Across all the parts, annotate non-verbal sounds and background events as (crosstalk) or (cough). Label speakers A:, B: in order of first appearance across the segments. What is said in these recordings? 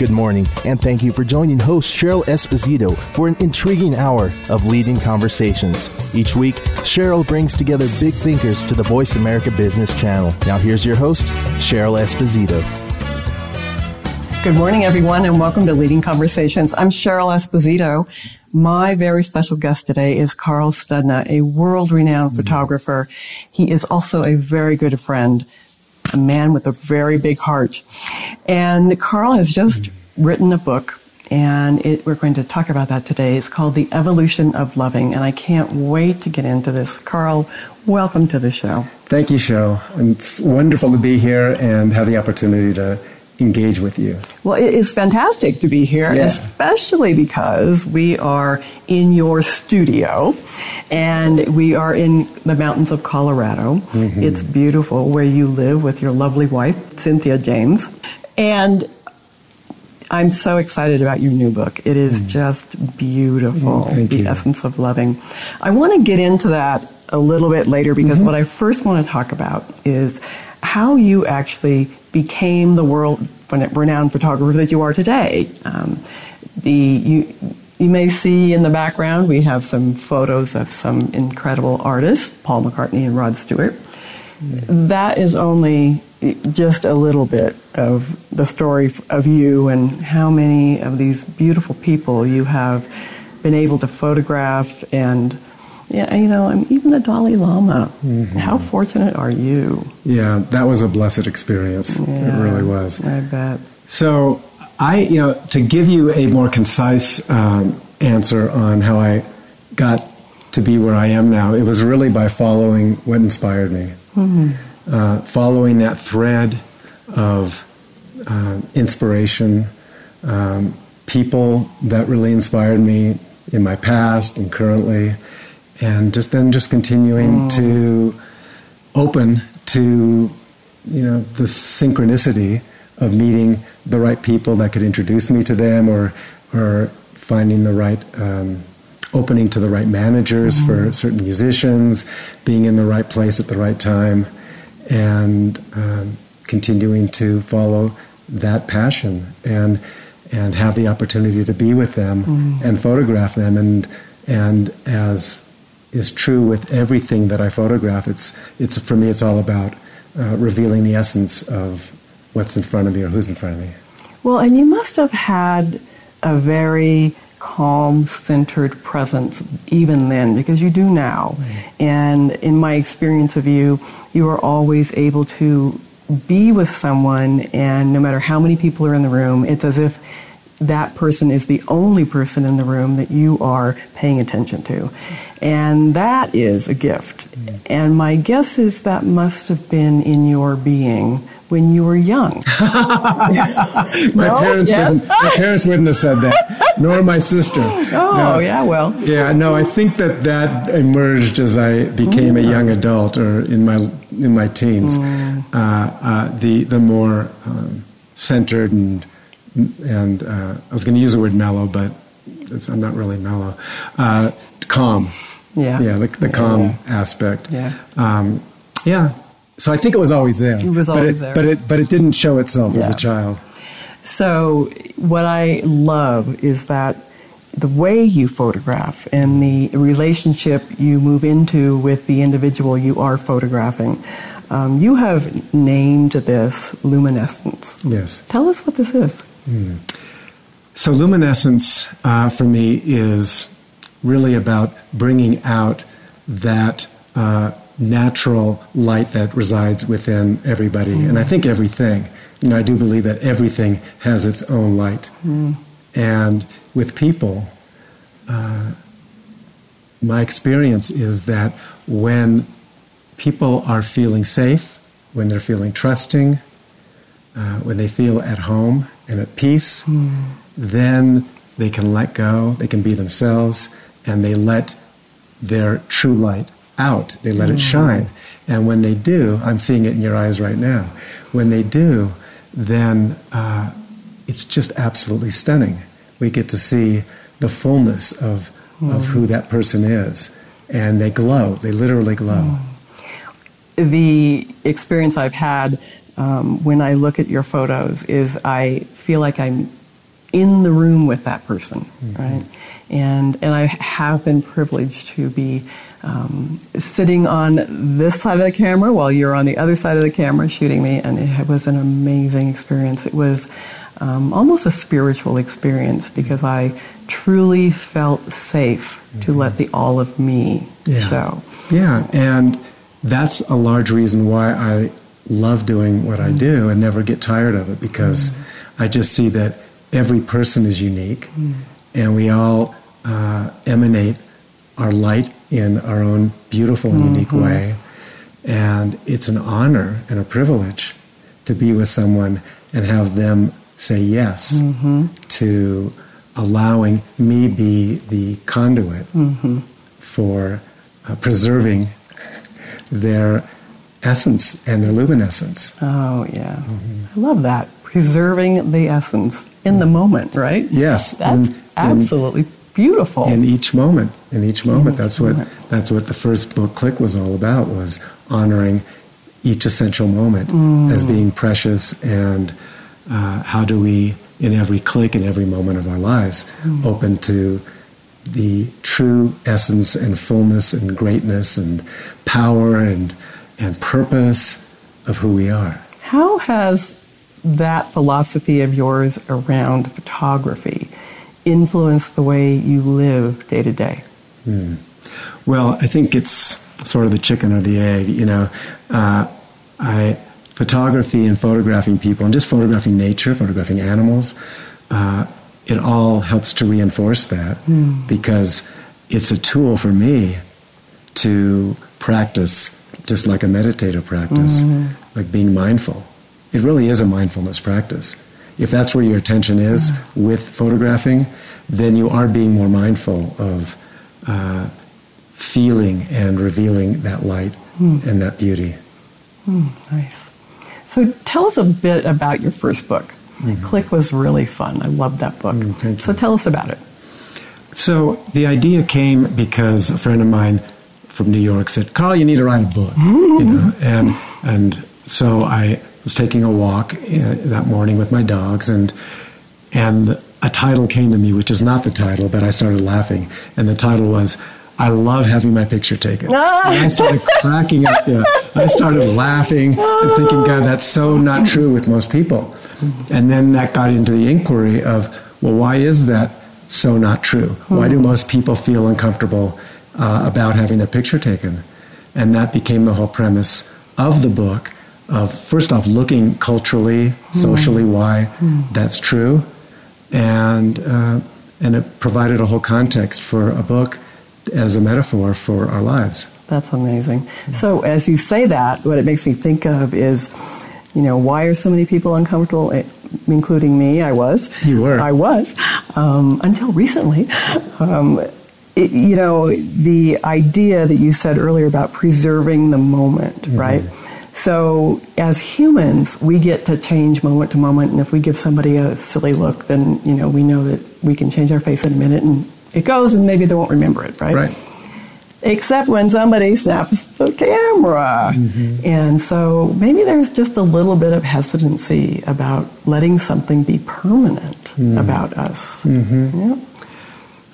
A: Good morning, and thank you for joining host Cheryl Esposito for an intriguing hour of leading conversations. Each week, Cheryl brings together big thinkers to the Voice America Business Channel. Now, here's your host, Cheryl Esposito.
B: Good morning, everyone, and welcome to Leading Conversations. I'm Cheryl Esposito. My very special guest today is Carl Studna, a world renowned hmm. photographer. He is also a very good friend, a man with a very big heart. And Carl has just written a book, and it, we're going to talk about that today. It's called The Evolution of Loving, and I can't wait to get into this. Carl, welcome to the show.
C: Thank you, Cheryl. It's wonderful to be here and have the opportunity to engage with you.
B: Well, it is fantastic to be here,
C: Yeah.
B: especially because we are in your studio and we are in the mountains of Colorado.
C: Mm-hmm.
B: It's beautiful where you live with your lovely wife, Cynthia James. And I'm so excited about your new book. It is just beautiful.
C: Mm,
B: the
C: you.
B: essence of loving. I want to get into that a little bit later because
C: Mm-hmm.
B: what I first want to talk about is how you actually became the world renowned photographer that you are today. Um, the you you may see in the background we have some photos of some incredible artists, Paul McCartney and Rod Stewart. That is only just a little bit of the story of you and how many of these beautiful people you have been able to photograph and yeah, you know, and even the Dalai Lama. How fortunate are you?
C: Yeah, that was a blessed experience. It really was.
B: I bet.
C: So, I, you know, to give you a more concise um, answer on how I got to be where I am now, it was really by following what inspired me. Uh, following that thread of um inspiration, um, people that really inspired me in my past and currently, and just then just continuing to open to you know the synchronicity of meeting the right people that could introduce me to them or or finding the right um, opening to the right managers for certain musicians being in the right place at the right time and um, continuing to follow that passion and and have the opportunity to be with them and photograph them and and as is true with everything that I photograph. It's it's for me it's all about uh, revealing the essence of what's in front of me or who's in front of me.
B: Well, and you must have had a very calm, centered presence even then, because you do now. And in my experience of you, you are always able to be with someone, and no matter how many people are in the room, it's as if that person is the only person in the room that you are paying attention to. And that is a gift. And my guess is that must have been in your being when you were young. (laughs)
C: my
B: No?
C: parents
B: Yes?
C: wouldn't, my parents wouldn't have said that nor my sister
B: Oh,
C: No.
B: yeah, well.
C: Yeah, no, I think that that emerged as I became a young adult or in my in my teens.
B: Mm.
C: Uh, uh, the the more um, centered and and uh, I was going to use the word mellow, but it's, I'm not really mellow. Uh, calm.
B: Yeah.
C: Yeah, the, the calm aspect.
B: Yeah.
C: Um, yeah. So I think it was always there.
B: It was
C: but it,
B: there.
C: But it but it didn't show itself as a child.
B: So, what I love is that the way you photograph and the relationship you move into with the individual you are photographing. Um, you have named this luminescence.
C: Yes.
B: Tell us what this is.
C: So, luminescence uh, for me is really about bringing out that uh, natural light that resides within everybody, and I think everything. You know, I do believe that everything has its own light, and with people, uh, my experience is that when people are feeling safe, when they're feeling trusting, uh, when they feel at home and at peace, then they can let go, they can be themselves, and they let their true light out. They let it shine. And when they do, I'm seeing it in your eyes right now, when they do, then uh, it's just absolutely stunning. We get to see the fullness of, of who that person is. And they glow, they literally glow.
B: the experience I've had um, when I look at your photos is I feel like I'm in the room with that person, right? And and I have been privileged to be um, sitting on this side of the camera while you're on the other side of the camera shooting me, and it was an amazing experience. It was um, almost a spiritual experience because I truly felt safe to let the all of me
C: Yeah.
B: show.
C: Yeah, and that's a large reason why I love doing what I do and never get tired of it because I just see that every person is unique and we all uh, emanate our light in our own beautiful and unique way. And it's an honor and a privilege to be with someone and have them say yes to allowing me be the conduit for uh, preserving their essence and their luminescence.
B: Oh yeah,
C: Mm-hmm.
B: I love that preserving the essence in the moment, right?
C: Yes,
B: that's
C: in- in-
B: absolutely beautiful.
C: in each moment in each moment
B: each
C: that's what
B: moment.
C: that's what the first book click was all about was honoring each essential moment
B: Mm.
C: as being precious and uh, how do we in every click in every moment of our lives
B: Mm.
C: open to the true essence and fullness and greatness and power and and purpose of who we are
B: How has that philosophy of yours around photography influenced the way you live day to day?
C: Well, I think it's sort of the chicken or the egg. You know, uh, I photography and photographing people, and just photographing nature, photographing animals. Uh, it all helps to reinforce that because it's a tool for me to practice, just like a meditative practice, mm-hmm. like being mindful. It really is a mindfulness practice. If that's where your attention is mm-hmm. with photographing, then you are being more mindful of uh, feeling and revealing that light mm. and that beauty.
B: Mm, nice. So tell us a bit about your first book. Mm-hmm. Click was really fun. I loved that book.
C: Mm,
B: So
C: you.
B: tell us about it.
C: So the idea came because a friend of mine from New York said, "Carl, you need to write a book," you know, (laughs) and and so I was taking a walk uh, that morning with my dogs, and and a title came to me, which is not the title, but I started laughing, and the title was. I love having my picture taken.
B: Ah. (laughs)
C: And I started cracking up. Yeah. I started laughing and thinking, God, that's so not true with most people. And then that got into the inquiry of, well, why is that so not true? Why do most people feel uncomfortable uh, about having their picture taken? And that became the whole premise of the book of first off looking culturally, socially why that's true, and uh, and it provided a whole context for a book as a metaphor for our lives.
B: That's amazing. So, as you say that, what it makes me think of is, you know, why are so many people uncomfortable, eh, including me? I was.
C: You were.
B: I was um, until recently. (laughs) Um, it, you know, the idea that you said earlier about preserving the moment, mm-hmm. right? So, as humans, we get to change moment to moment, and if we give somebody a silly look, then you know we know that we can change our face in a minute, and it goes, and maybe they won't remember it, right?
C: Right.
B: except when somebody snaps the camera. Mm-hmm. And so maybe there's just a little bit of hesitancy about letting something be permanent mm. about us. Mm-hmm. Yeah.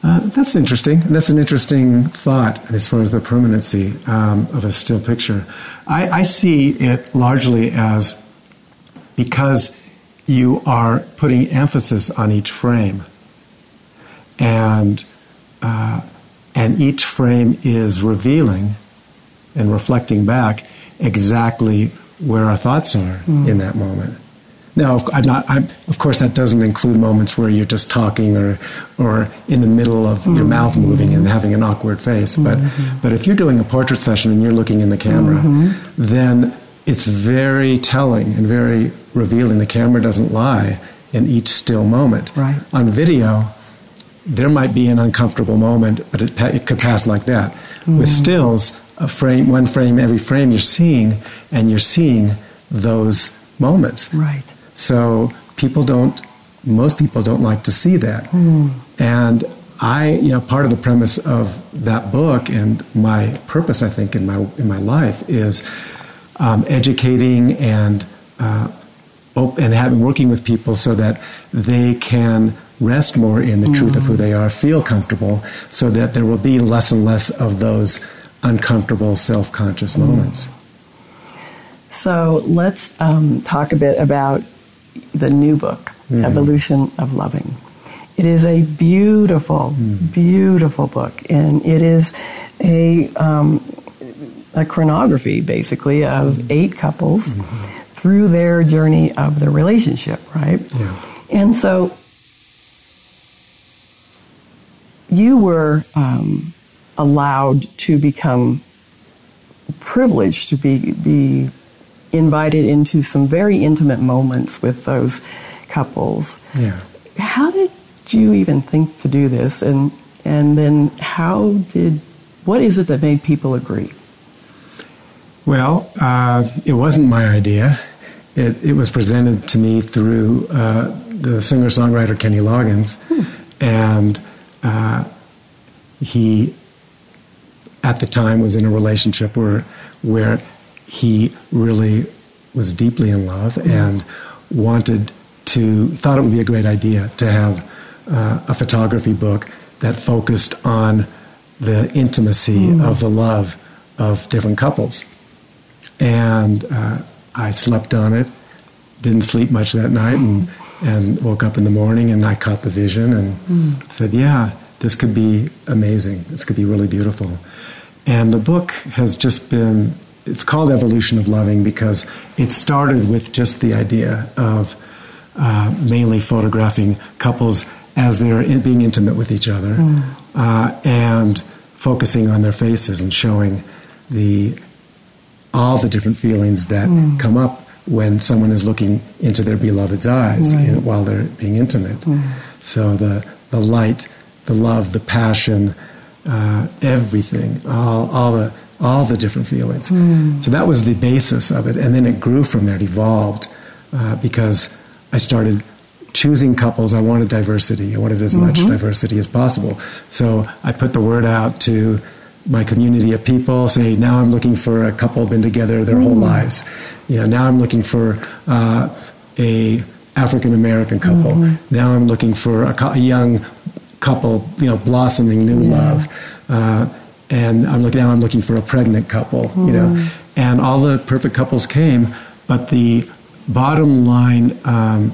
C: Uh, that's interesting. That's an interesting thought as far as the permanency um, of a still picture. I, I see it largely as because you are putting emphasis on each frame, and uh, and each frame is revealing and reflecting back exactly where our thoughts are in that moment. Now, of- I'm not, I'm, of course, that doesn't include moments where you're just talking or, or in the middle of your mm-hmm. mouth moving and having an awkward face. But, mm-hmm. but if you're doing a portrait session and you're looking in the camera, mm-hmm. then it's very telling and very revealing. The camera doesn't lie in each still moment.
B: Right.
C: On video, there might be an uncomfortable moment, but it, it could pass like that. With stills, a frame, one frame, every frame you're seeing, and you're seeing those moments.
B: Right.
C: So people don't, most people don't like to see that. And I, you know, part of the premise of that book and my purpose, I think, in my in my life is um, educating and uh, op- and having working with people so that they can rest more in the truth of who they are, feel comfortable, so that there will be less and less of those uncomfortable self conscious moments.
B: So let's um, talk a bit about the new book,
C: Mm.
B: Evolution of Loving. It is a beautiful, beautiful book, and it is a um, a chronography, basically, of eight couples through their journey of their relationship, right?
C: Yeah.
B: And so you were um, allowed to become privileged to be be invited into some very intimate moments with those couples.
C: Yeah.
B: How did you even think to do this, and and then how did what is it that made people agree?
C: Well, uh, it wasn't my idea. It, it was presented to me through uh, the singer songwriter Kenny Loggins, and uh, he, at the time, was in a relationship where where he really was deeply in love and wanted to thought it would be a great idea to have uh, a photography book that focused on the intimacy of the love of different couples and uh, I slept on it. Didn't sleep much that night, and and woke up in the morning, and I caught the vision, and said, "Yeah, this could be amazing. This could be really beautiful." And the book has just been. It's called Evolution of Loving because it started with just the idea of uh, mainly photographing couples as they're in, being intimate with each other uh, and focusing on their faces and showing the all the different feelings that come up when someone is looking into their beloved's eyes
B: Right.
C: in- while they're being intimate. So the the light, the love, the passion, uh, everything, all all the all the different feelings. So that was the basis of it, and then it grew from there. It evolved uh, because I started choosing couples. I wanted diversity. I wanted as much diversity as possible. So I put the word out to my community of people say now i'm looking for a couple been together their whole lives you know now i'm looking for uh, a african american couple now i'm looking for a, cou- a young couple you know blossoming new love uh, and i'm looking now i'm looking for a pregnant couple you know. And all the perfect couples came but the bottom line um,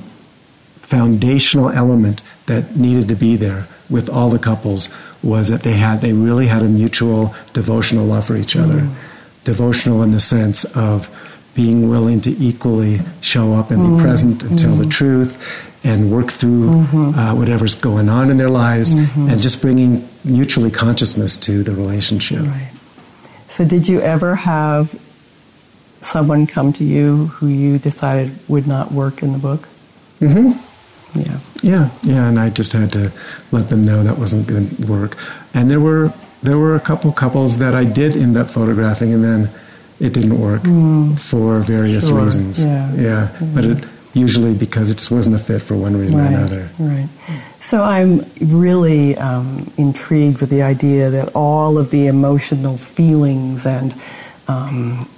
C: foundational element that needed to be there with all the couples was that they had they really had a mutual devotional love for each other. Devotional in the sense of being willing to equally show up and be present and tell the truth and work through uh, whatever's going on in their lives and just bringing mutually consciousness to the relationship
B: Right. So, did you ever have someone come to you who you decided would not work in the book?
C: hmm
B: Yeah.
C: Yeah, yeah, and I just had to let them know that wasn't going to work. And there were there were a couple couples that I did end up photographing, and then it didn't work for various
B: Sure,
C: reasons.
B: yeah,
C: but it usually because it just wasn't a fit for one reason or another.
B: Right. So I'm really um, intrigued with the idea that all of the emotional feelings and um,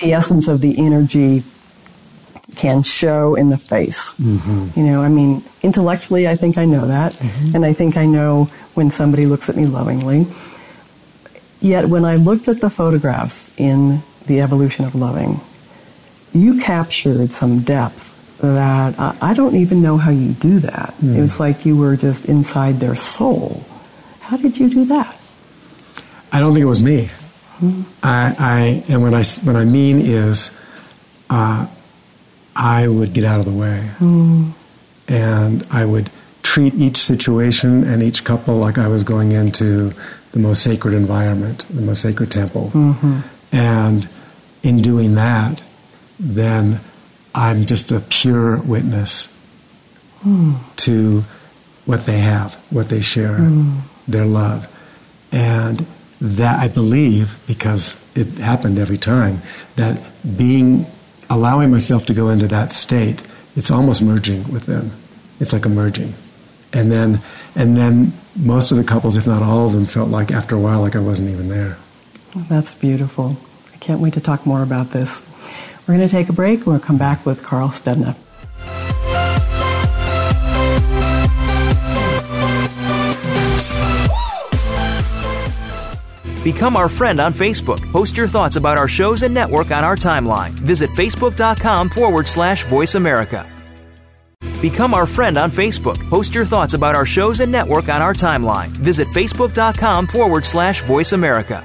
B: the essence of the energy can show in the face. You know, I mean, intellectually, I think I know that, and I think I know when somebody looks at me lovingly. Yet, when I looked at the photographs in The Evolution of Loving, you captured some depth that I, I don't even know how you do that. Hmm. It was like you were just inside their soul. How did you do that?
C: I don't think it was me. Hmm. I, I and what I what I mean is, uh, I would get out of the way, hmm. and I would treat each situation and each couple like I was going into the most sacred environment, the most sacred temple, mm-hmm. and in doing that, then I'm just a pure witness to what they have, what they share, hmm. their love. And that I believe, because it happened every time, that being, allowing myself to go into that state, it's almost merging with them. It's like a merging. And then, and then most of the couples, if not all of them, felt like after a while, like I wasn't even there.
B: That's beautiful. Can't wait to talk more about this. We're going to take a break. We'll come back with Carl Studna.
D: Become our friend on Facebook. Post your thoughts about our shows and network on our timeline. Visit facebook.com forward slash voice America. Become our friend on Facebook. Post your thoughts about our shows and network on our timeline. Visit facebook.com forward slash voice America.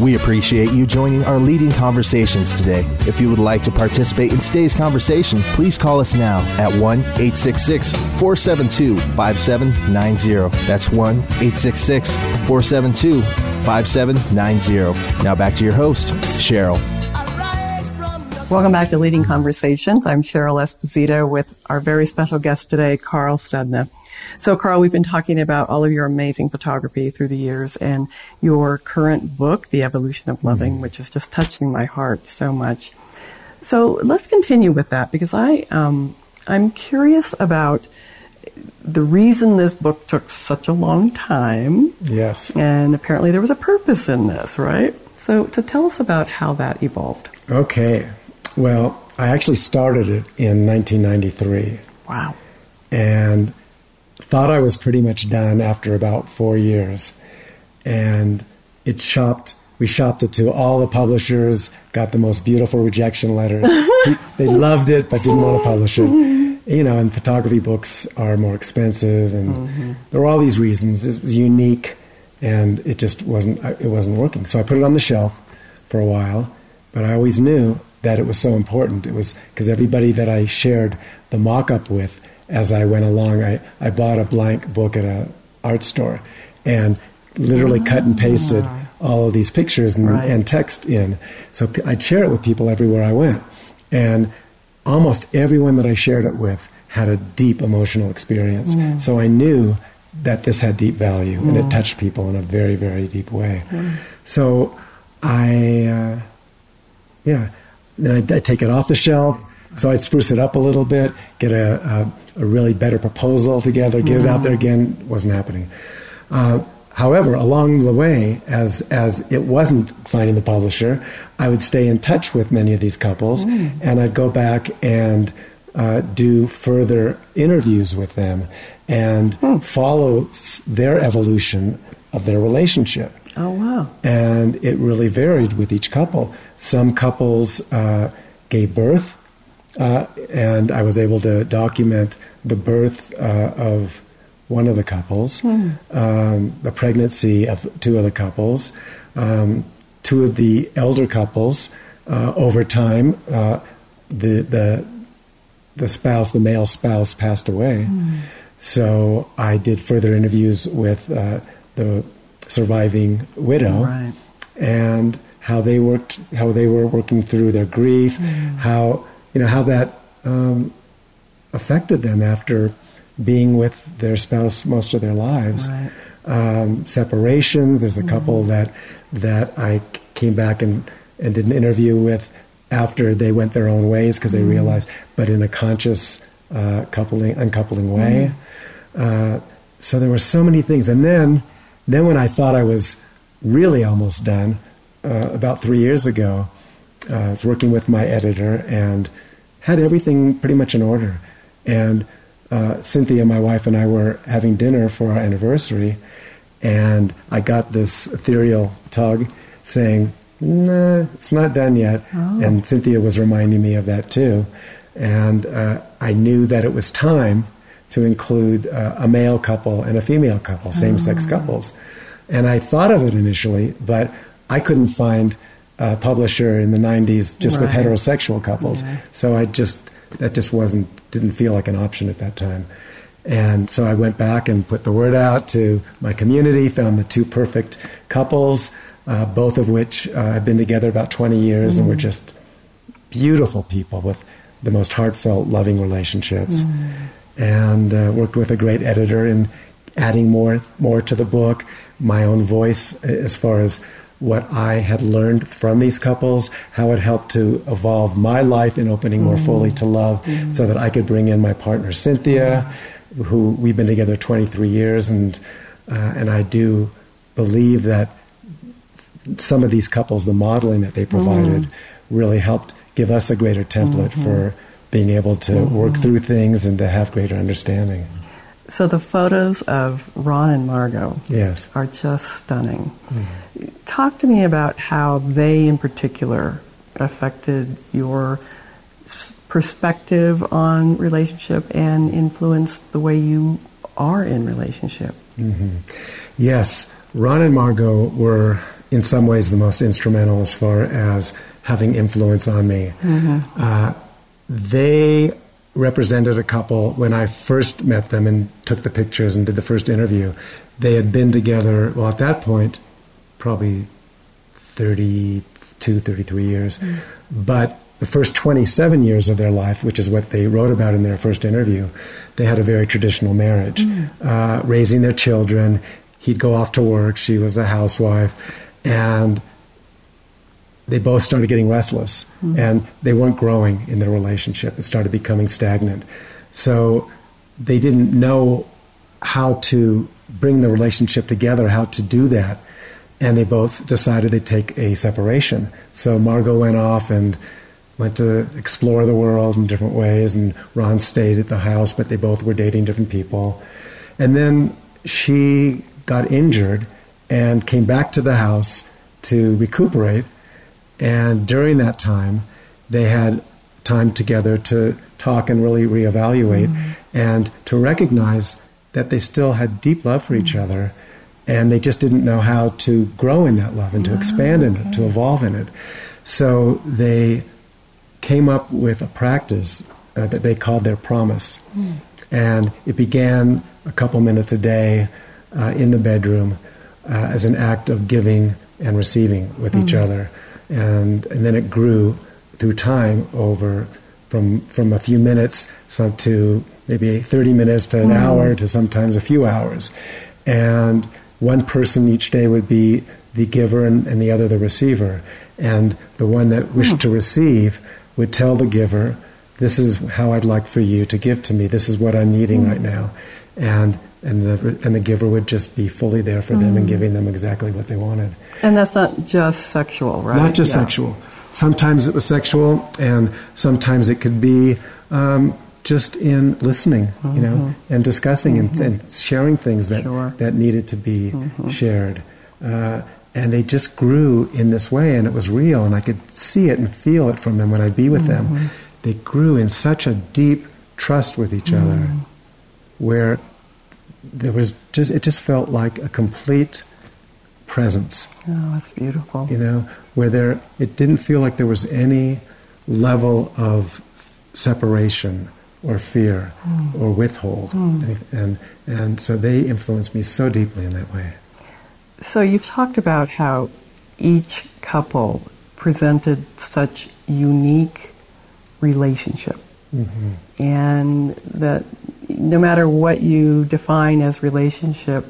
A: We appreciate you joining our leading conversations today. If you would like to participate in today's conversation, please call us now at 1 866 472 5790. That's 1 866 472 5790. Now back to your host, Cheryl.
B: Welcome back to Leading Conversations. I'm Cheryl Esposito with our very special guest today, Carl Studna. So, Carl, we've been talking about all of your amazing photography through the years and your current book, The Evolution of Loving, mm-hmm. which is just touching my heart so much. So, let's continue with that because I, um, I'm curious about the reason this book took such a long time.
C: Yes.
B: And apparently there was a purpose in this, right? So, to tell us about how that evolved.
C: Okay. Well, I actually started it in 1993.
B: Wow.
C: And thought I was pretty much done after about four years. And it shopped, we shopped it to all the publishers, got the most beautiful rejection letters. (laughs) they loved it, but didn't want to publish it. You know, and photography books are more expensive, and mm-hmm. there were all these reasons. It was unique, and it just wasn't, it wasn't working. So I put it on the shelf for a while, but I always knew that it was so important. It was because everybody that I shared the mock up with as I went along, I, I bought a blank book at an art store and literally cut and pasted ah. all of these pictures and, right. and text in. So I'd share it with people everywhere I went. And almost everyone that I shared it with had a deep emotional experience. Mm. So I knew that this had deep value mm. and it mm. touched people in a very, very deep way. Mm. So I, uh, yeah, then I'd, take it off the shelf. So I'd spruce it up a little bit, get a, a a really better proposal together, get mm-hmm. it out there again. Wasn't happening. Uh, however, along the way, as as it wasn't finding the publisher, I would stay in touch with many of these couples, mm. and I'd go back and uh, do further interviews with them and mm. follow their evolution of their relationship.
B: Oh wow!
C: And it really varied with each couple. Some couples uh, gave birth uh, and I was able to document the birth uh, of one of the couples, mm. um, the pregnancy of two of the couples, um, two of the elder couples. Uh, over time, uh, the the the spouse, the male spouse, passed away. Mm. So I did further interviews with uh, the surviving widow,
B: right.
C: and how they worked, how they were working through their grief, mm. how you know how that um, affected them after being with their spouse most of their lives.
B: Right.
C: Um, separations. There's a mm-hmm. couple that that I came back and, and did an interview with after they went their own ways because they mm-hmm. realized, but in a conscious uh, coupling, uncoupling way. Mm-hmm. Uh, so there were so many things, and then then when I thought I was really almost done, uh, about three years ago, uh, I was working with my editor and had everything pretty much in order. And uh, Cynthia, my wife, and I were having dinner for our anniversary, and I got this ethereal tug saying, "Nah, it's not done yet." Oh. And Cynthia was reminding me of that too, and uh, I knew that it was time to include uh, a male couple and a female couple, same sex
B: Oh.
C: couples. And I thought of it initially, but I couldn't find a publisher in the 90s just with heterosexual couples.
B: Yeah.
C: So I just, that just wasn't, didn't feel like an option at that time. And so I went back and put the word out to my community, found the two perfect couples, uh, both of which uh, had been together about 20 years and were just beautiful people with the most heartfelt, loving relationships. And uh, worked with a great editor in adding more, more to the book, my own voice as far as what I had learned from these couples, how it helped to evolve my life in opening more mm-hmm. fully to love, mm-hmm. so that I could bring in my partner Cynthia, who we've been together 23 years, and uh, and I do believe that some of these couples, the modeling that they mm-hmm. provided, really helped give us a greater template for being able to work through things and to have greater understanding.
B: So the photos of Ron and Margot
C: Yes.
B: are just stunning. Mm-hmm. Talk to me about how they, in particular, affected your perspective on relationship and influenced the way you are in relationship. Mm-hmm.
C: Yes, Ron and Margot were in some ways the most instrumental as far as having influence on me. Mm-hmm. Uh, they represented a couple when I first met them and took the pictures and did the first interview. They had been together, well, at that point, probably 32, 33 years. But the first 27 years of their life, which is what they wrote about in their first interview, they had a very traditional marriage, uh, raising their children. He'd go off to work, she was a housewife, and they both started getting restless mm-hmm. and they weren't growing in their relationship. It started becoming stagnant. So they didn't know how to bring the relationship together, how to do that. And they both decided to take a separation. So Margot went off and went to explore the world in different ways, and Ron stayed at the house, but they both were dating different people. And then she got injured and came back to the house to recuperate. And during that time, they had time together to talk and really reevaluate and to recognize that they still had deep love for each other and they just didn't know how to grow in that love and to expand in it, to evolve in it. So they came up with a practice uh, that they called their promise. And it began a couple minutes a day uh, in the bedroom uh, as an act of giving and receiving with each other. And, and then it grew through time over from, from a few minutes some to maybe 30 minutes to an mm-hmm. hour to sometimes a few hours. And one person each day would be the giver and, and the other the receiver. And the one that wished hmm. to receive would tell the giver, This is how I'd like for you to give to me. This is what I'm needing hmm. right now. And, and, the, and the giver would just be fully there for them and mm-hmm. giving them exactly what they wanted.
B: And that's not just sexual, right?
C: Not just
B: Yeah.
C: sexual. Sometimes it was sexual, and sometimes it could be um, just in listening, you know, mm-hmm. and discussing and, mm-hmm. and sharing things that
B: Sure.
C: that needed to be shared. Uh, and they just grew in this way, and it was real, and I could see it and feel it from them when I'd be with them. They grew in such a deep trust with each other, where there was just it just felt like a complete presence.
B: Oh, that's beautiful.
C: you know, where there it didn't feel like there was any level of separation or fear hmm. or withhold, and, and and so they influenced me so deeply in that way.
B: So you've talked about how each couple presented such unique relationship, mm-hmm. and that no matter what you define as relationship,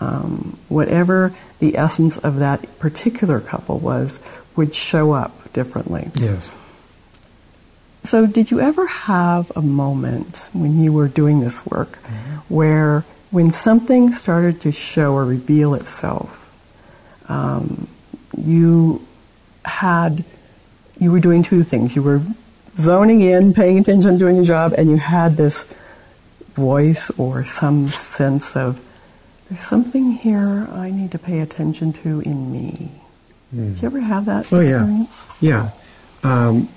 B: um, whatever the essence of that particular couple was, would show up differently.
C: Yes.
B: So, did you ever have a moment when you were doing this work where, when something started to show or reveal itself, um, you had, you were doing two things. You were zoning in, paying attention, doing your job, and you had this voice or some sense of, there's something here I need to pay attention to in me. Did you ever have that hmm.
C: Oh yeah,
B: experience?
C: yeah. Um,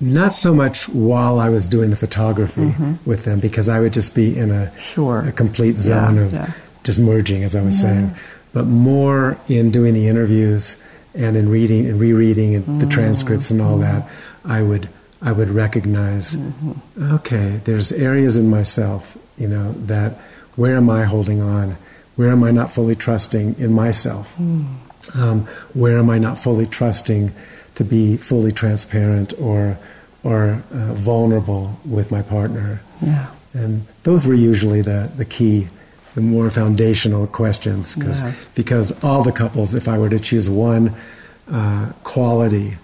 C: Not so much while I was doing the photography mm-hmm. with them, because I would just be in a,
B: Sure.
C: a complete zone
B: Yeah,
C: of
B: yeah.
C: just merging, as I was saying. But more in doing the interviews and in reading and rereading and the mm. transcripts and all that, I would I would recognize, okay, there's areas in myself, you know, that where am I holding on? Where am I not fully trusting in myself? Um, where am I not fully trusting to be fully transparent or or uh, vulnerable with my partner?
B: Yeah.
C: And those were usually the, the key, the more foundational questions. Cause,
B: Yeah.
C: Because all the couples, if I were to choose one uh, quality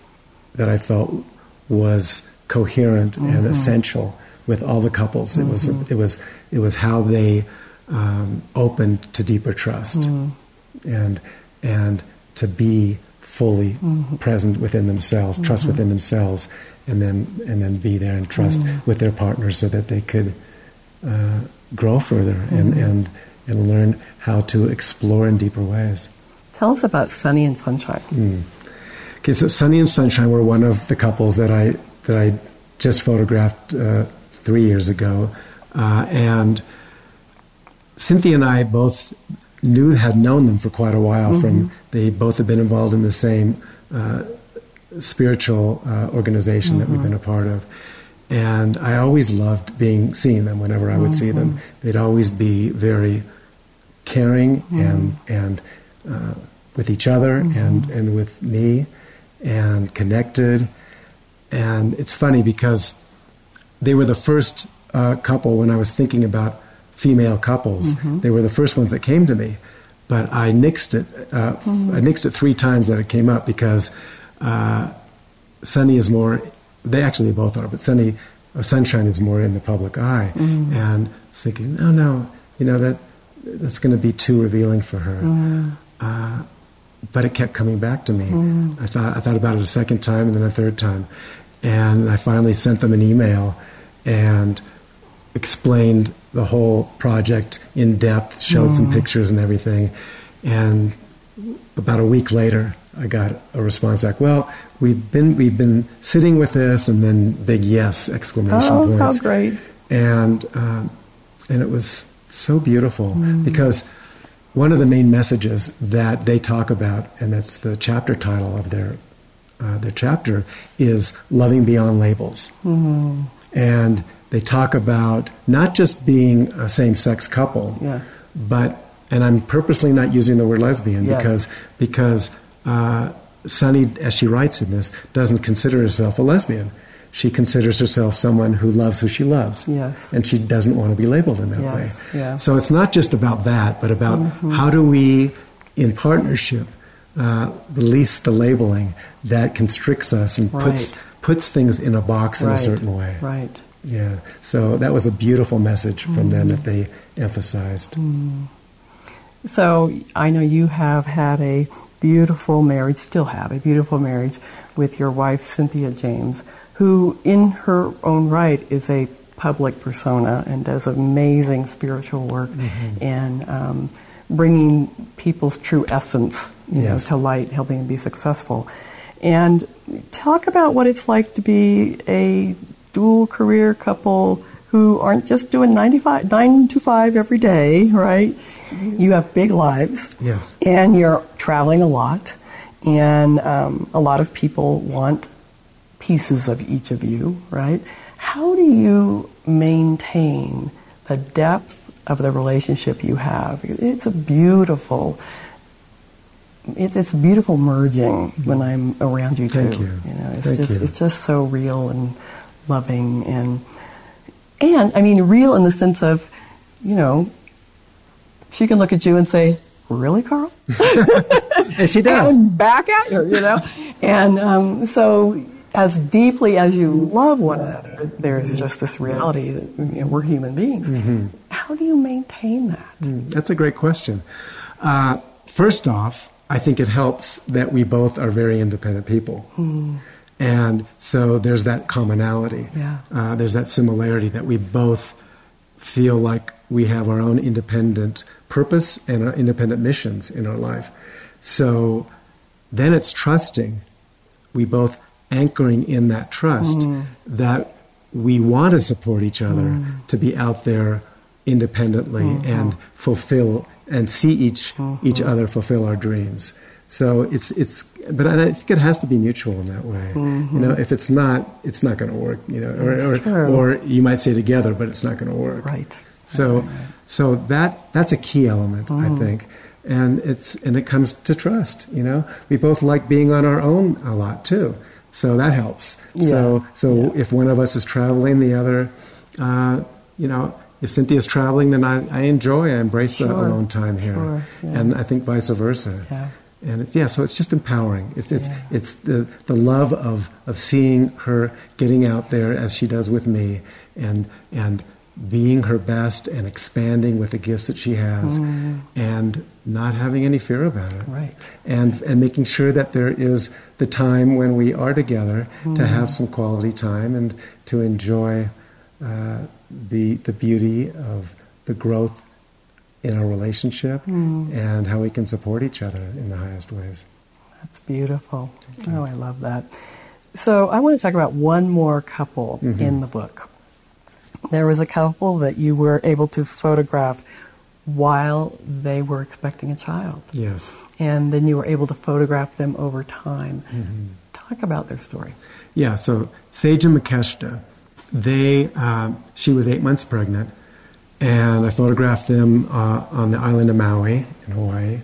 C: that I felt was coherent and mm-hmm. essential with all the couples, it was mm-hmm. it was it was how they um, opened to deeper trust mm-hmm. and and to be fully present within themselves, trust within themselves, and then and then be there and trust with their partners so that they could uh, grow further and, and and learn how to explore in deeper ways.
B: Tell us about Sunny and Sunshine. Hmm.
C: Okay, so Sunny and Sunshine were one of the couples that I that I just photographed uh, three years ago, uh, and Cynthia and I both knew had known them for quite a while. From they both had been involved in the same uh, spiritual uh, organization that we've been a part of, and I always loved being seeing them whenever I would see them. They'd always be very caring and and uh, with each other and and with me and connected. And it's funny because they were the first uh, couple when I was thinking about female couples. They were the first ones that came to me, but I nixed it. Uh, I nixed it three times that it came up because uh, Sunny is more. They actually both are, but Sunny or Sunshine is more in the public eye. And I was thinking, no, no, you know that that's going to be too revealing for her. Uh, but it kept coming back to me. Mm. I thought I thought about it a second time and then a third time, and I finally sent them an email and explained the whole project in depth, showed some mm. pictures and everything, and about a week later, I got a response back. Well, we've been we've been sitting with this, and then big yes exclamation
B: Oh, how
C: points
B: great.
C: and um, and it was so beautiful mm. because one of the main messages that they talk about, and that's the chapter title of their uh, their chapter, is loving beyond labels, and they talk about not just being a same-sex couple,
B: Yeah.
C: but and I'm purposely not using the word lesbian
B: Yes.
C: because because uh, Sunny, as she writes in this, doesn't consider herself a lesbian. She considers herself someone who loves who she loves.
B: Yes.
C: And she doesn't want to be labeled in that
B: Yes,
C: way.
B: yeah.
C: So it's not just about that, but about
B: Mm-hmm.
C: how do we, in partnership, uh, release the labeling that constricts us and puts
B: Right.
C: puts things in a box in a certain way.
B: Right.
C: Yeah. So that was a beautiful message from them that they emphasized.
B: So I know you have had a beautiful marriage, still have a beautiful marriage with your wife, Cynthia James, who, in her own right, is a public persona and does amazing spiritual work and um, bringing people's true essence you know, to light, helping them be successful. And talk about what it's like to be a dual career couple who aren't just doing 95, 9 to 5 every day, right? You have big lives.
C: Yes.
B: And you're traveling a lot. And um, a lot of people want pieces of each of you, right? How do you maintain the depth of the relationship you have? It's a beautiful, it's, it's a beautiful merging when I'm around you too.
C: Thank
B: too.
C: you.
B: know, it's
C: Thank
B: just
C: you.
B: it's just so real and loving and and I mean real in the sense of, you know, she can look at you and say, "Really, Carl?" (laughs) (laughs)
C: And she does.
B: and back at her, you know. and um, so, as deeply as you love one another, there's just this reality that you know, we're human beings.
C: Mm-hmm.
B: How do you maintain that?
C: That's a great question. Uh, first off, I think it helps that we both are very independent people. And so there's that commonality.
B: Yeah.
C: Uh, there's that similarity that we both feel like we have our own independent purpose and our independent missions in our life. So then it's trusting. We both anchoring in that trust
B: Mm.
C: that we want to support each other
B: Mm.
C: to be out there independently
B: Mm-hmm.
C: and fulfill and see each each
B: Mm-hmm.
C: other fulfill our dreams. So it's it's but I think it has to be mutual in that way. You know, if it's not, it's not going to work. You know, or
B: Mm-hmm.
C: Or, or you might say together, but it's not going to work.
B: Right.
C: So, so that that's a key element,
B: Mm-hmm.
C: I think, and it's and it comes to trust. You know, we both like being on our own a lot too, so that helps. So,
B: Yeah.
C: so if one of us is traveling, the other, uh, you know, if Cynthia's traveling, then I, I enjoy, I embrace the alone time here,
B: Sure, yeah.
C: and I think vice versa.
B: Yeah.
C: And it's yeah, so it's just empowering. It's it's
B: Yeah.
C: it's the the love of of seeing her getting out there as she does with me, and and being her best and expanding with the gifts that she has, and not having any fear about it.
B: Right.
C: And and making sure that there is the time when we are together
B: Mm.
C: to have some quality time and to enjoy uh, the the beauty of the growth in our relationship
B: Mm.
C: and how we can support each other in the highest ways.
B: That's beautiful. Oh, I love that. So I want to talk about one more couple
C: Mm-hmm.
B: in the book. There was a couple that you were able to photograph while they were expecting a child.
C: Yes.
B: And then you were able to photograph them over time.
C: Mm-hmm.
B: Talk about their story.
C: Yeah, so Sage and Makeshta, they, um, she was eight months pregnant, and I photographed them uh, on the island of Maui in Hawaii,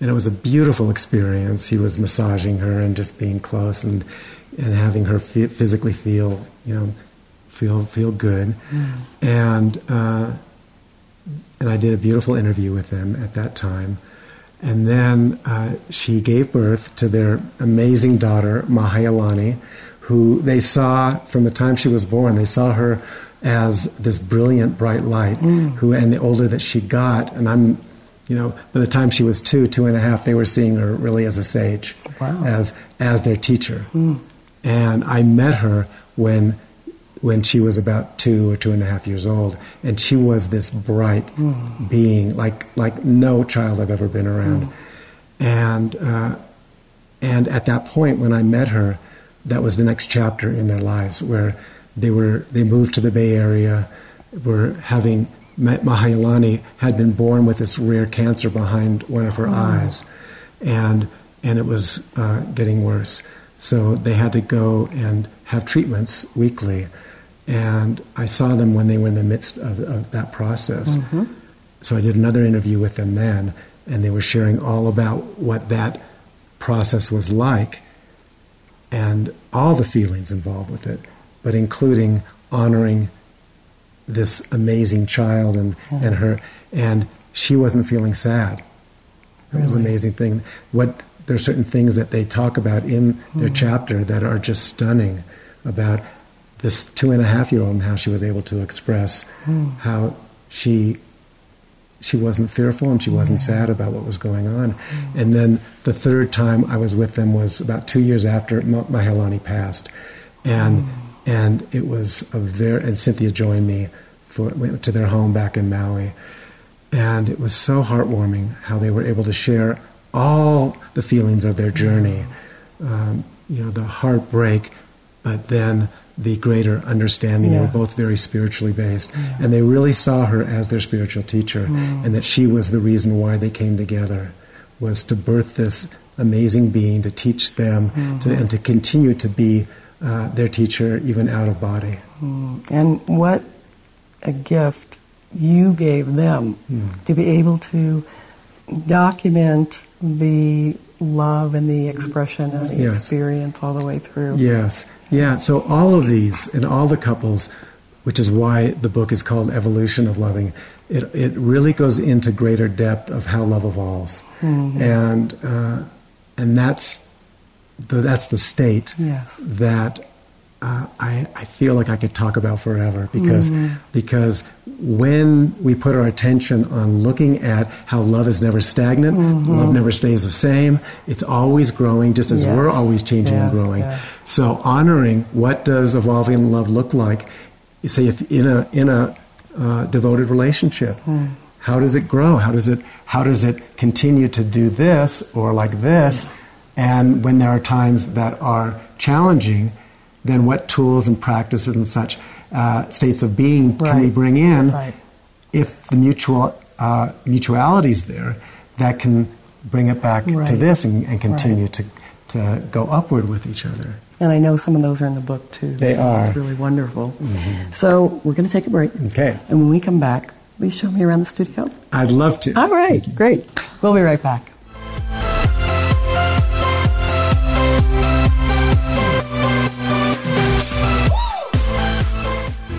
C: and it was a beautiful experience. He was massaging her and just being close and and having her fe- physically feel, you know, feel feel good, and uh, and I did a beautiful interview with them at that time. And then uh, she gave birth to their amazing daughter, Mahayalani, who they saw from the time she was born. They saw her as this brilliant, bright light. Who, and the older that she got, and I'm, you know, by the time she was two, two and a half, they were seeing her really as a sage,
B: Wow.
C: as as their teacher. And I met her when when she was about two or two and a half years old, and she was this bright being, like like no child I've ever been around. And uh, and at that point, when I met her, that was the next chapter in their lives, where they were they moved to the Bay Area, were having Mahayalani had been born with this rare cancer behind one of her eyes, and and it was uh, getting worse. So they had to go and have treatments weekly, and I saw them when they were in the midst of, of that process. Mm-hmm. So I did another interview with them then, and they were sharing all about what that process was like and all the feelings involved with it, but including honoring this amazing child and, mm-hmm. and her and she wasn't feeling sad. It was an amazing thing. What there are certain things that they talk about in their mm-hmm. chapter that are just stunning about this two and a half year old and how she was able to express hmm. how she she wasn't fearful and she wasn't sad about what was going on. Hmm. And then the third time I was with them was about two years after Mahalani passed, and hmm. and it was a very and Cynthia joined me for went to their home back in Maui, and it was so heartwarming how they were able to share all the feelings of their journey, um, you know, the heartbreak, but then the greater understanding. They were both very spiritually based, and they really saw her as their spiritual teacher, and that she was the reason why they came together, was to birth this amazing being, to teach them, to, and to continue to be uh, their teacher even out of body.
B: And what a gift you gave them
C: Hmm.
B: to be able to document the love and the expression and the
C: Yes.
B: experience all the way through.
C: Yes. Yeah. So all of these and all the couples, which is why the book is called Evolution of Loving, it, it really goes into greater depth of how love evolves. And, uh, and that's, the, that's the state
B: Yes.
C: that uh, I, I feel like I could talk about forever because, because when we put our attention on looking at how love is never stagnant, love never stays the same, it's always growing just as we're always changing and growing. So honoring what does evolving love look like? Say if in a in a uh, devoted relationship, how does it grow? How does it how does it continue to do this or like this? And when there are times that are challenging, then what tools and practices and such uh, states of being can we bring in
B: Right.
C: if the mutual uh, mutuality is there that can bring it back to this and, and continue
B: Right.
C: to, to go upward with each other.
B: And I know some of those are in the book too.
C: They
B: so
C: are. Mm-hmm.
B: It's really wonderful. So we're going to take a break.
C: Okay.
B: And when we come back, will you show me around the studio?
C: I'd love to.
B: All right, great. We'll be right back.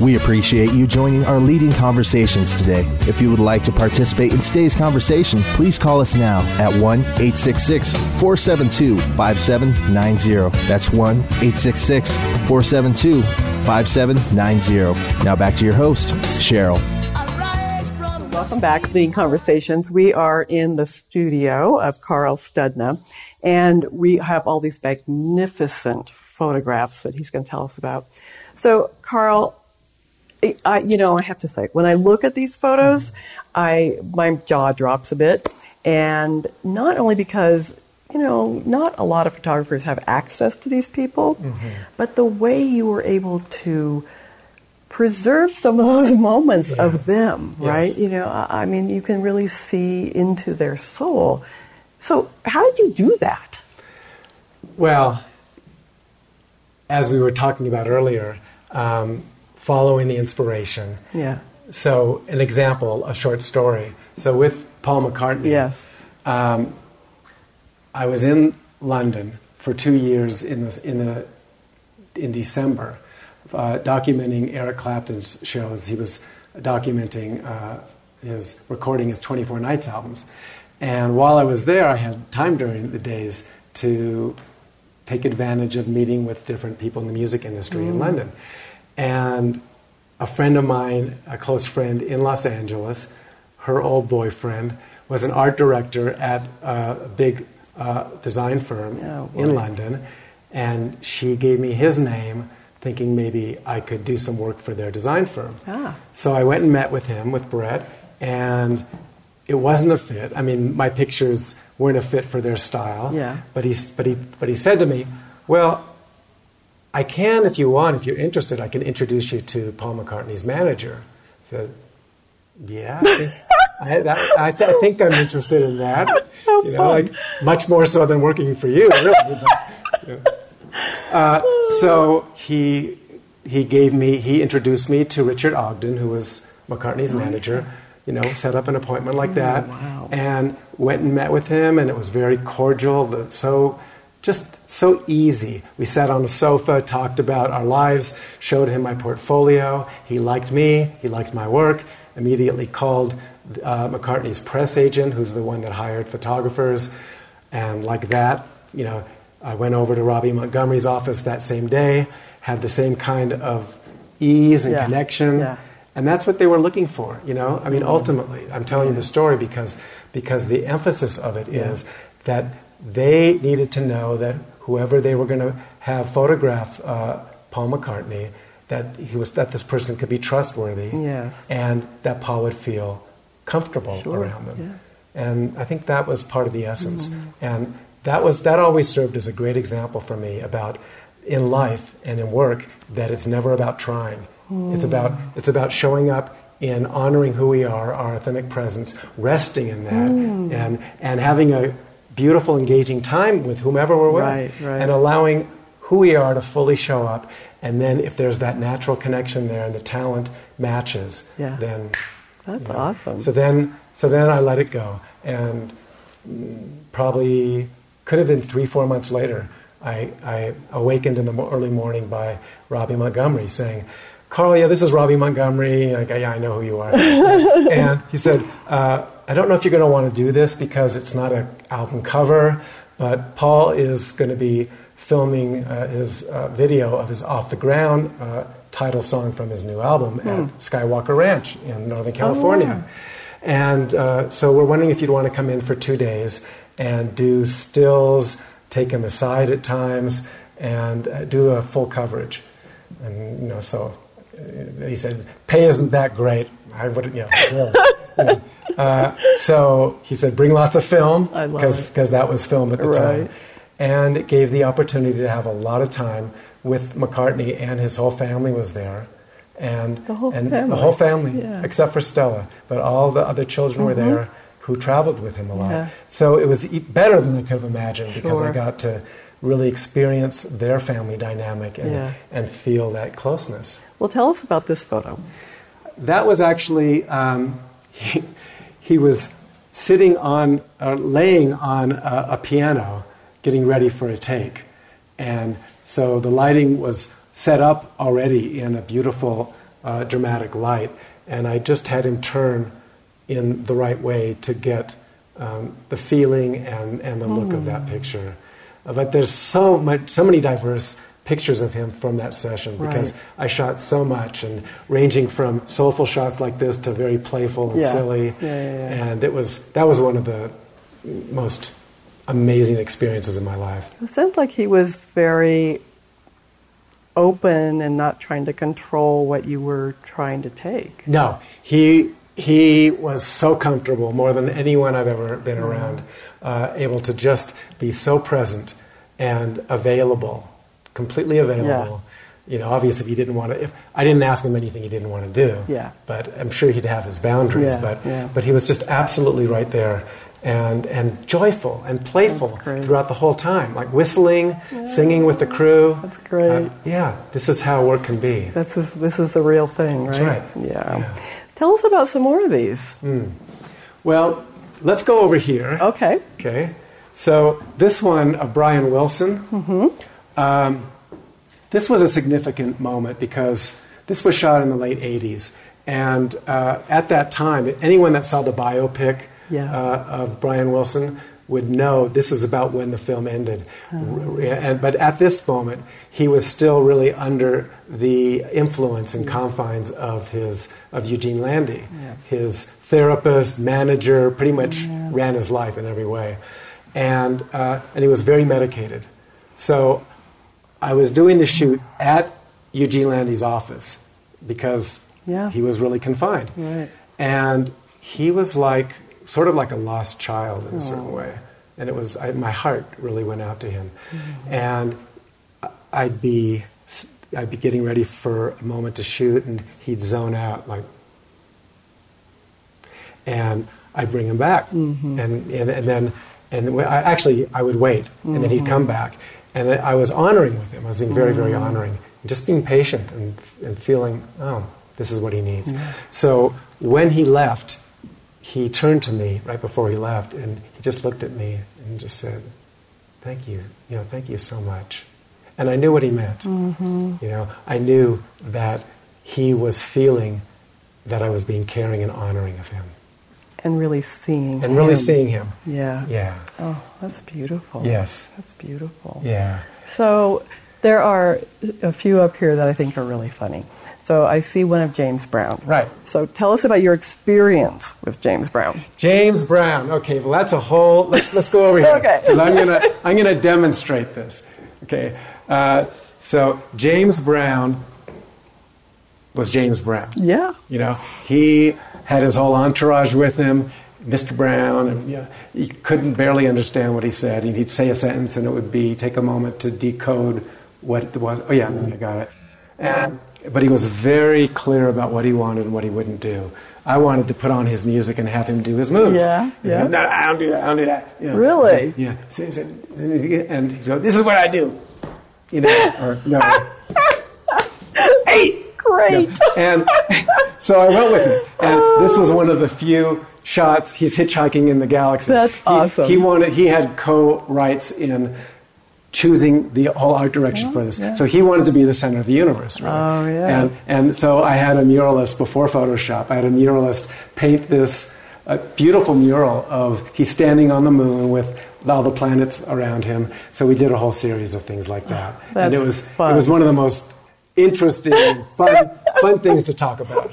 A: We appreciate you joining our leading conversations today. If you would like to participate in today's conversation, please call us now at 1 866 472 5790. That's 1 866 472 5790. Now back to your host, Cheryl.
B: Welcome back to the conversations. We are in the studio of Carl Studna, and we have all these magnificent photographs that he's going to tell us about. So, Carl, I, you know, I have to say, when I look at these photos, I my jaw drops a bit, and not only because you know, not a lot of photographers have access to these people, but the way you were able to preserve some of those moments of them,
C: Yes.
B: right? You know, I I mean, you can really see into their soul. So, how did you do that?
C: Well, as we were talking about earlier, um, following the inspiration.
B: Yeah.
C: So, an example, a short story. So, with Paul McCartney,
B: Yes.
C: um, I was in London for two years in the, in the in December, uh, documenting Eric Clapton's shows. He was documenting uh, his recording his 24 Nights albums, and while I was there, I had time during the days to take advantage of meeting with different people in the music industry in London, and a friend of mine, a close friend in Los Angeles, her old boyfriend was an art director at a big uh, design firm
B: Oh,
C: in London, and she gave me his name, thinking maybe I could do some work for their design firm.
B: Ah.
C: So I went and met with him, with Brett, and it wasn't a fit. I mean, my pictures weren't a fit for their style.
B: Yeah.
C: But he, but he, but he said to me, "Well, I can, if you want, if you're interested, I can introduce you to Paul McCartney's manager." Said, "Yeah, I think, I, that, I, th- I think I'm interested in that. (laughs) you know, like much more so than working for you, really." But, you know. Uh, so he he gave me he introduced me to Richard Ogden, who was McCartney's manager. You know, set up an appointment like that,
B: wow.
C: and went and met with him, and it was very cordial. the- So just so easy. We sat on a sofa, talked about our lives, showed him my portfolio. He liked me, he liked my work. Immediately called uh, McCartney's press agent, who's the one that hired photographers, and like that, you know, I went over to Robbie Montgomery's office that same day, had the same kind of ease and
B: Yeah,
C: connection.
B: yeah.
C: And that's what they were looking for, you know? I mean, ultimately, I'm telling you the story because, because the emphasis of it is that they needed to know that whoever they were going to have photograph uh, Paul McCartney, that, he was, that this person could be trustworthy
B: Yes.
C: and that Paul would feel comfortable
B: Sure,
C: around them.
B: yeah.
C: And I think that was part of the essence. Mm-hmm. And that was that always served as a great example for me about in life and in work that it's never about trying. It's mm. about it's about showing up in honoring who we are, our authentic presence, resting in that, mm. and and having a beautiful, engaging time with whomever we're with,
B: Right, right.
C: and allowing who we are to fully show up. And then, if there's that natural connection there and the talent matches,
B: Yeah.
C: then
B: That's
C: you know.
B: awesome.
C: So then, so then I let it go, and probably could have been three, four months later. I, I awakened in the early morning by Robbie Montgomery saying, "Carl, yeah, this is Robbie Montgomery. Like, yeah, I know who you are." (laughs) and he said, uh, "I don't know if you're going to want to do this because it's not an album cover, but Paul is going to be filming uh, his uh, video of his Off the Ground uh, title song from his new album at Skywalker Ranch in Northern California."
B: wow.
C: And uh, so we're wondering if you'd want to come in for two days and do stills, take him aside at times, and uh, do a full coverage. And you know, so he said, "Pay isn't that great." I would, you know, really, you know. Uh, so he said, "Bring lots of film because that was film at the
B: Right.
C: time." And it gave the opportunity to have a lot of time with McCartney, and his whole family was there. And,
B: The whole
C: and
B: family.
C: the whole family,
B: Yeah.
C: except for Stella, but all the other children were there who traveled with him a lot.
B: Yeah.
C: So it was better than I could have imagined because I got to really experience their family dynamic and,
B: Yeah.
C: and feel that closeness.
B: well, tell us about this photo.
C: That was actually, um, he, he was sitting on, uh, laying on a, a piano, getting ready for a take. And so the lighting was set up already in a beautiful, uh, dramatic light. And I just had him turn in the right way to get um, the feeling and, and the look of that picture. But there's so much, so many diverse pictures of him from that session because
B: Right.
C: I shot so much and ranging from soulful shots like this to very playful and
B: Yeah.
C: silly.
B: Yeah, yeah, yeah.
C: And it was that was one of the most amazing experiences in my life.
B: It sounds like he was very open and not trying to control what you were trying to take.
C: No, he he was so comfortable, more than anyone I've ever been around, uh, able to just be so present and available, completely available. You know, obviously, if he didn't want to. If, I didn't ask him anything he didn't want to do.
B: Yeah.
C: But I'm sure he'd have his boundaries.
B: Yeah,
C: but
B: yeah.
C: but he was just absolutely right there. And, and joyful and playful throughout the whole time, like whistling, singing with the crew.
B: That's great.
C: Uh, yeah, this is how work can be.
B: This is this is the real thing, right?
C: That's right.
B: Yeah.
C: Yeah.
B: Tell us about some more of these.
C: Well, let's go over here.
B: Okay.
C: Okay, so this one of Brian Wilson. Um, this was a significant moment because this was shot in the late 80s. And uh, at that time, anyone that saw the biopic
B: Yeah.
C: uh, of Brian Wilson would know this is about when the film ended. R- And, but at this moment, he was still really under the influence and confines of, his, of Eugene Landy,
B: Yeah.
C: his therapist, manager, pretty much ran his life in every way. And, uh, and he was very medicated. So I was doing the shoot at Eugene Landy's office because
B: Yeah.
C: he was really confined.
B: Right.
C: And he was like, sort of like a lost child in a certain way. And it was, I, my heart really went out to him. And I'd be, I'd be getting ready for a moment to shoot, and he'd zone out, like, and I'd bring him back, mm-hmm. and, and and then and I, actually I would wait, and then he'd come mm-hmm. back, and I was honoring with him. I was being very very mm-hmm. honoring, just being patient and and feeling oh this is what he needs. So when he left, he turned to me right before he left, and he just looked at me and just said, "Thank you, you know, thank you so much." And I knew what he meant. You know, I knew that he was feeling that I was being caring and honoring of him,
B: And really seeing.
C: and really
B: him.
C: seeing him.
B: Yeah.
C: Yeah.
B: Oh, that's beautiful.
C: Yes.
B: That's beautiful.
C: Yeah.
B: So there are a few up here that I think are really funny. So I see one of James Brown.
C: Right.
B: So tell us about your experience with James Brown.
C: James Brown. Okay, well that's a whole. Let's let's go over here (laughs)
B: Okay.
C: because I'm gonna I'm gonna demonstrate this. Okay, uh, so James Brown was James Brown.
B: Yeah.
C: You know, he had his whole entourage with him. Mr. Brown, and you know, he couldn't barely understand what he said. He'd say a sentence, and it would be take a moment to decode what it was. Oh yeah, I got it. And but he was very clear about what he wanted and what he wouldn't do. I wanted to put on his music and have him do his moves.
B: Yeah, yeah.
C: no, I don't do that. I don't do that. You know,
B: Really?
C: yeah. So he said- and he said, "This is what I do." You know, or no. (laughs)
B: Great.
C: and so I went with him. And this was one of the few shots. He's hitchhiking in the galaxy.
B: That's
C: He-
B: awesome.
C: He, wanted. He had co-rights in choosing the whole art direction for this. So he wanted to be the center of the universe. Right?
B: Oh, yeah.
C: And and so I had a muralist before Photoshop. I had a muralist paint this uh, beautiful mural of he's standing on the moon with all the planets around him. So we did a whole series of things like that. and it was
B: fun.
C: it was one of the most interesting, fun, fun things to talk about.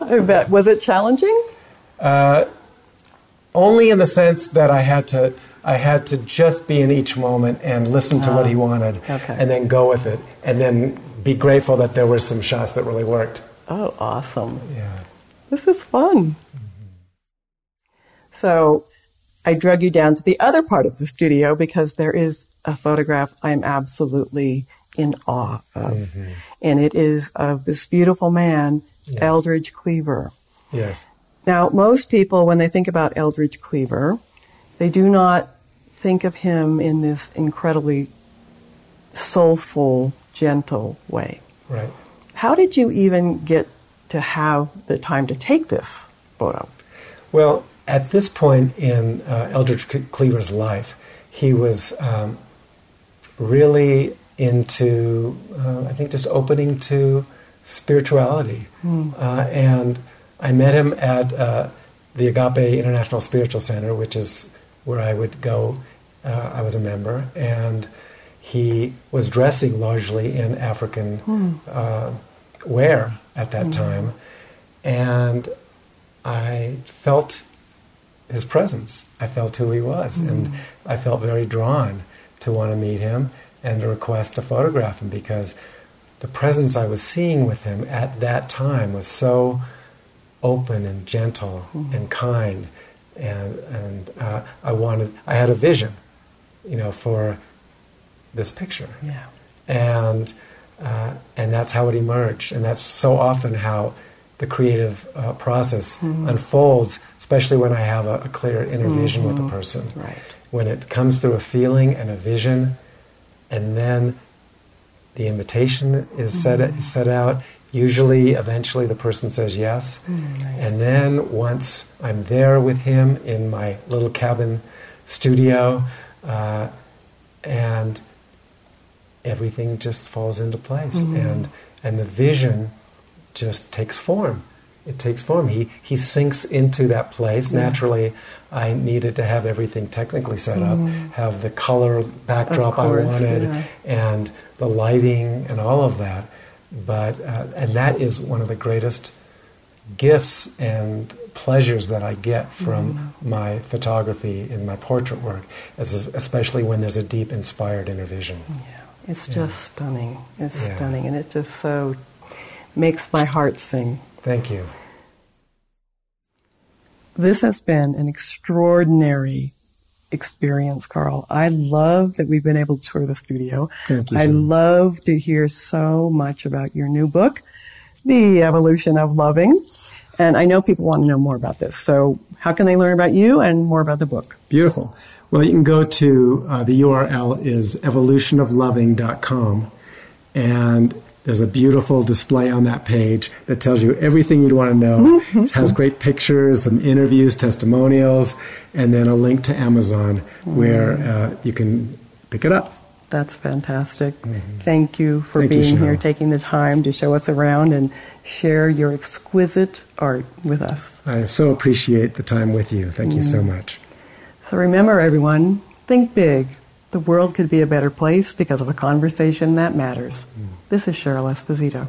B: I bet. Was it challenging?
C: Uh, only in the sense that I had to, I had to just be in each moment and listen to what he ah, wanted,
B: Ah, okay.
C: and then go with it, and then be grateful that there were some shots that really worked.
B: Oh, awesome.
C: Yeah.
B: This is fun. Mm-hmm. So I drug you down to the other part of the studio because there is a photograph I'm absolutely in awe of. Mm-hmm. And it is of this beautiful man, Eldridge Cleaver.
C: Yes.
B: Now, most people, when they think about Eldridge Cleaver, they do not think of him in this incredibly soulful, gentle way.
C: Right.
B: How did you even get to have the time to take this photo?
C: Well, at this point in uh, Eldridge Cleaver's life, he was um, really into, uh, I think, just opening to spirituality. Uh, and I met him at uh, the Agape International Spiritual Center, which is where I would go. Uh, I was a member, and he was dressing largely in African uh, wear at that time, and I felt his presence. I felt who he was, and I felt very drawn to want to meet him and to request to photograph him because the presence I was seeing with him at that time was so open and gentle and kind, and and uh, I wanted. I had a vision, you know, for this picture
B: Yeah.
C: and uh, and that's how it emerged. And that's so often how the creative uh, process unfolds, especially when I have a, a clear inner vision with a person.
B: Right.
C: When it comes through a feeling and a vision, and then the invitation is set mm-hmm. is set out. Usually, eventually, the person says yes, mm, and then once I'm there with him in my little cabin studio, uh, and everything just falls into place. Mm-hmm. And and the vision just takes form. It takes form. He he sinks into that place naturally i needed to have everything technically set up have the color backdrop
B: course,
C: i wanted
B: yeah.
C: and the lighting and all of that but uh, and that is one of the greatest gifts and pleasures that I get from my photography and my portrait work, as, especially when there's a deep inspired inner vision.
B: Yeah. It's just stunning. It's
C: Yeah.
B: stunning. And it just so makes my heart sing.
C: Thank you.
B: This has been an extraordinary experience, Carl. I love that we've been able to tour the studio.
C: Thank you,
B: I love to hear so much about your new book, The Evolution of Loving. And I know people want to know more about this. So how can they learn about you and more about the book?
C: Beautiful. Well, you can go to uh, the URL is evolutionofloving.com, and there's a beautiful display on that page that tells you everything you'd want to know. Mm-hmm. it has great pictures, some interviews, testimonials, and then a link to Amazon where mm. uh, you can pick it up.
B: That's fantastic. Mm-hmm. Thank you for
C: Thank you,
B: being here, taking the time to show us around and share your exquisite art with us.
C: I so appreciate the time with you. Thank you so mm. much.
B: So remember, everyone, think big. The world could be a better place because of a conversation that matters. This is Cheryl Esposito.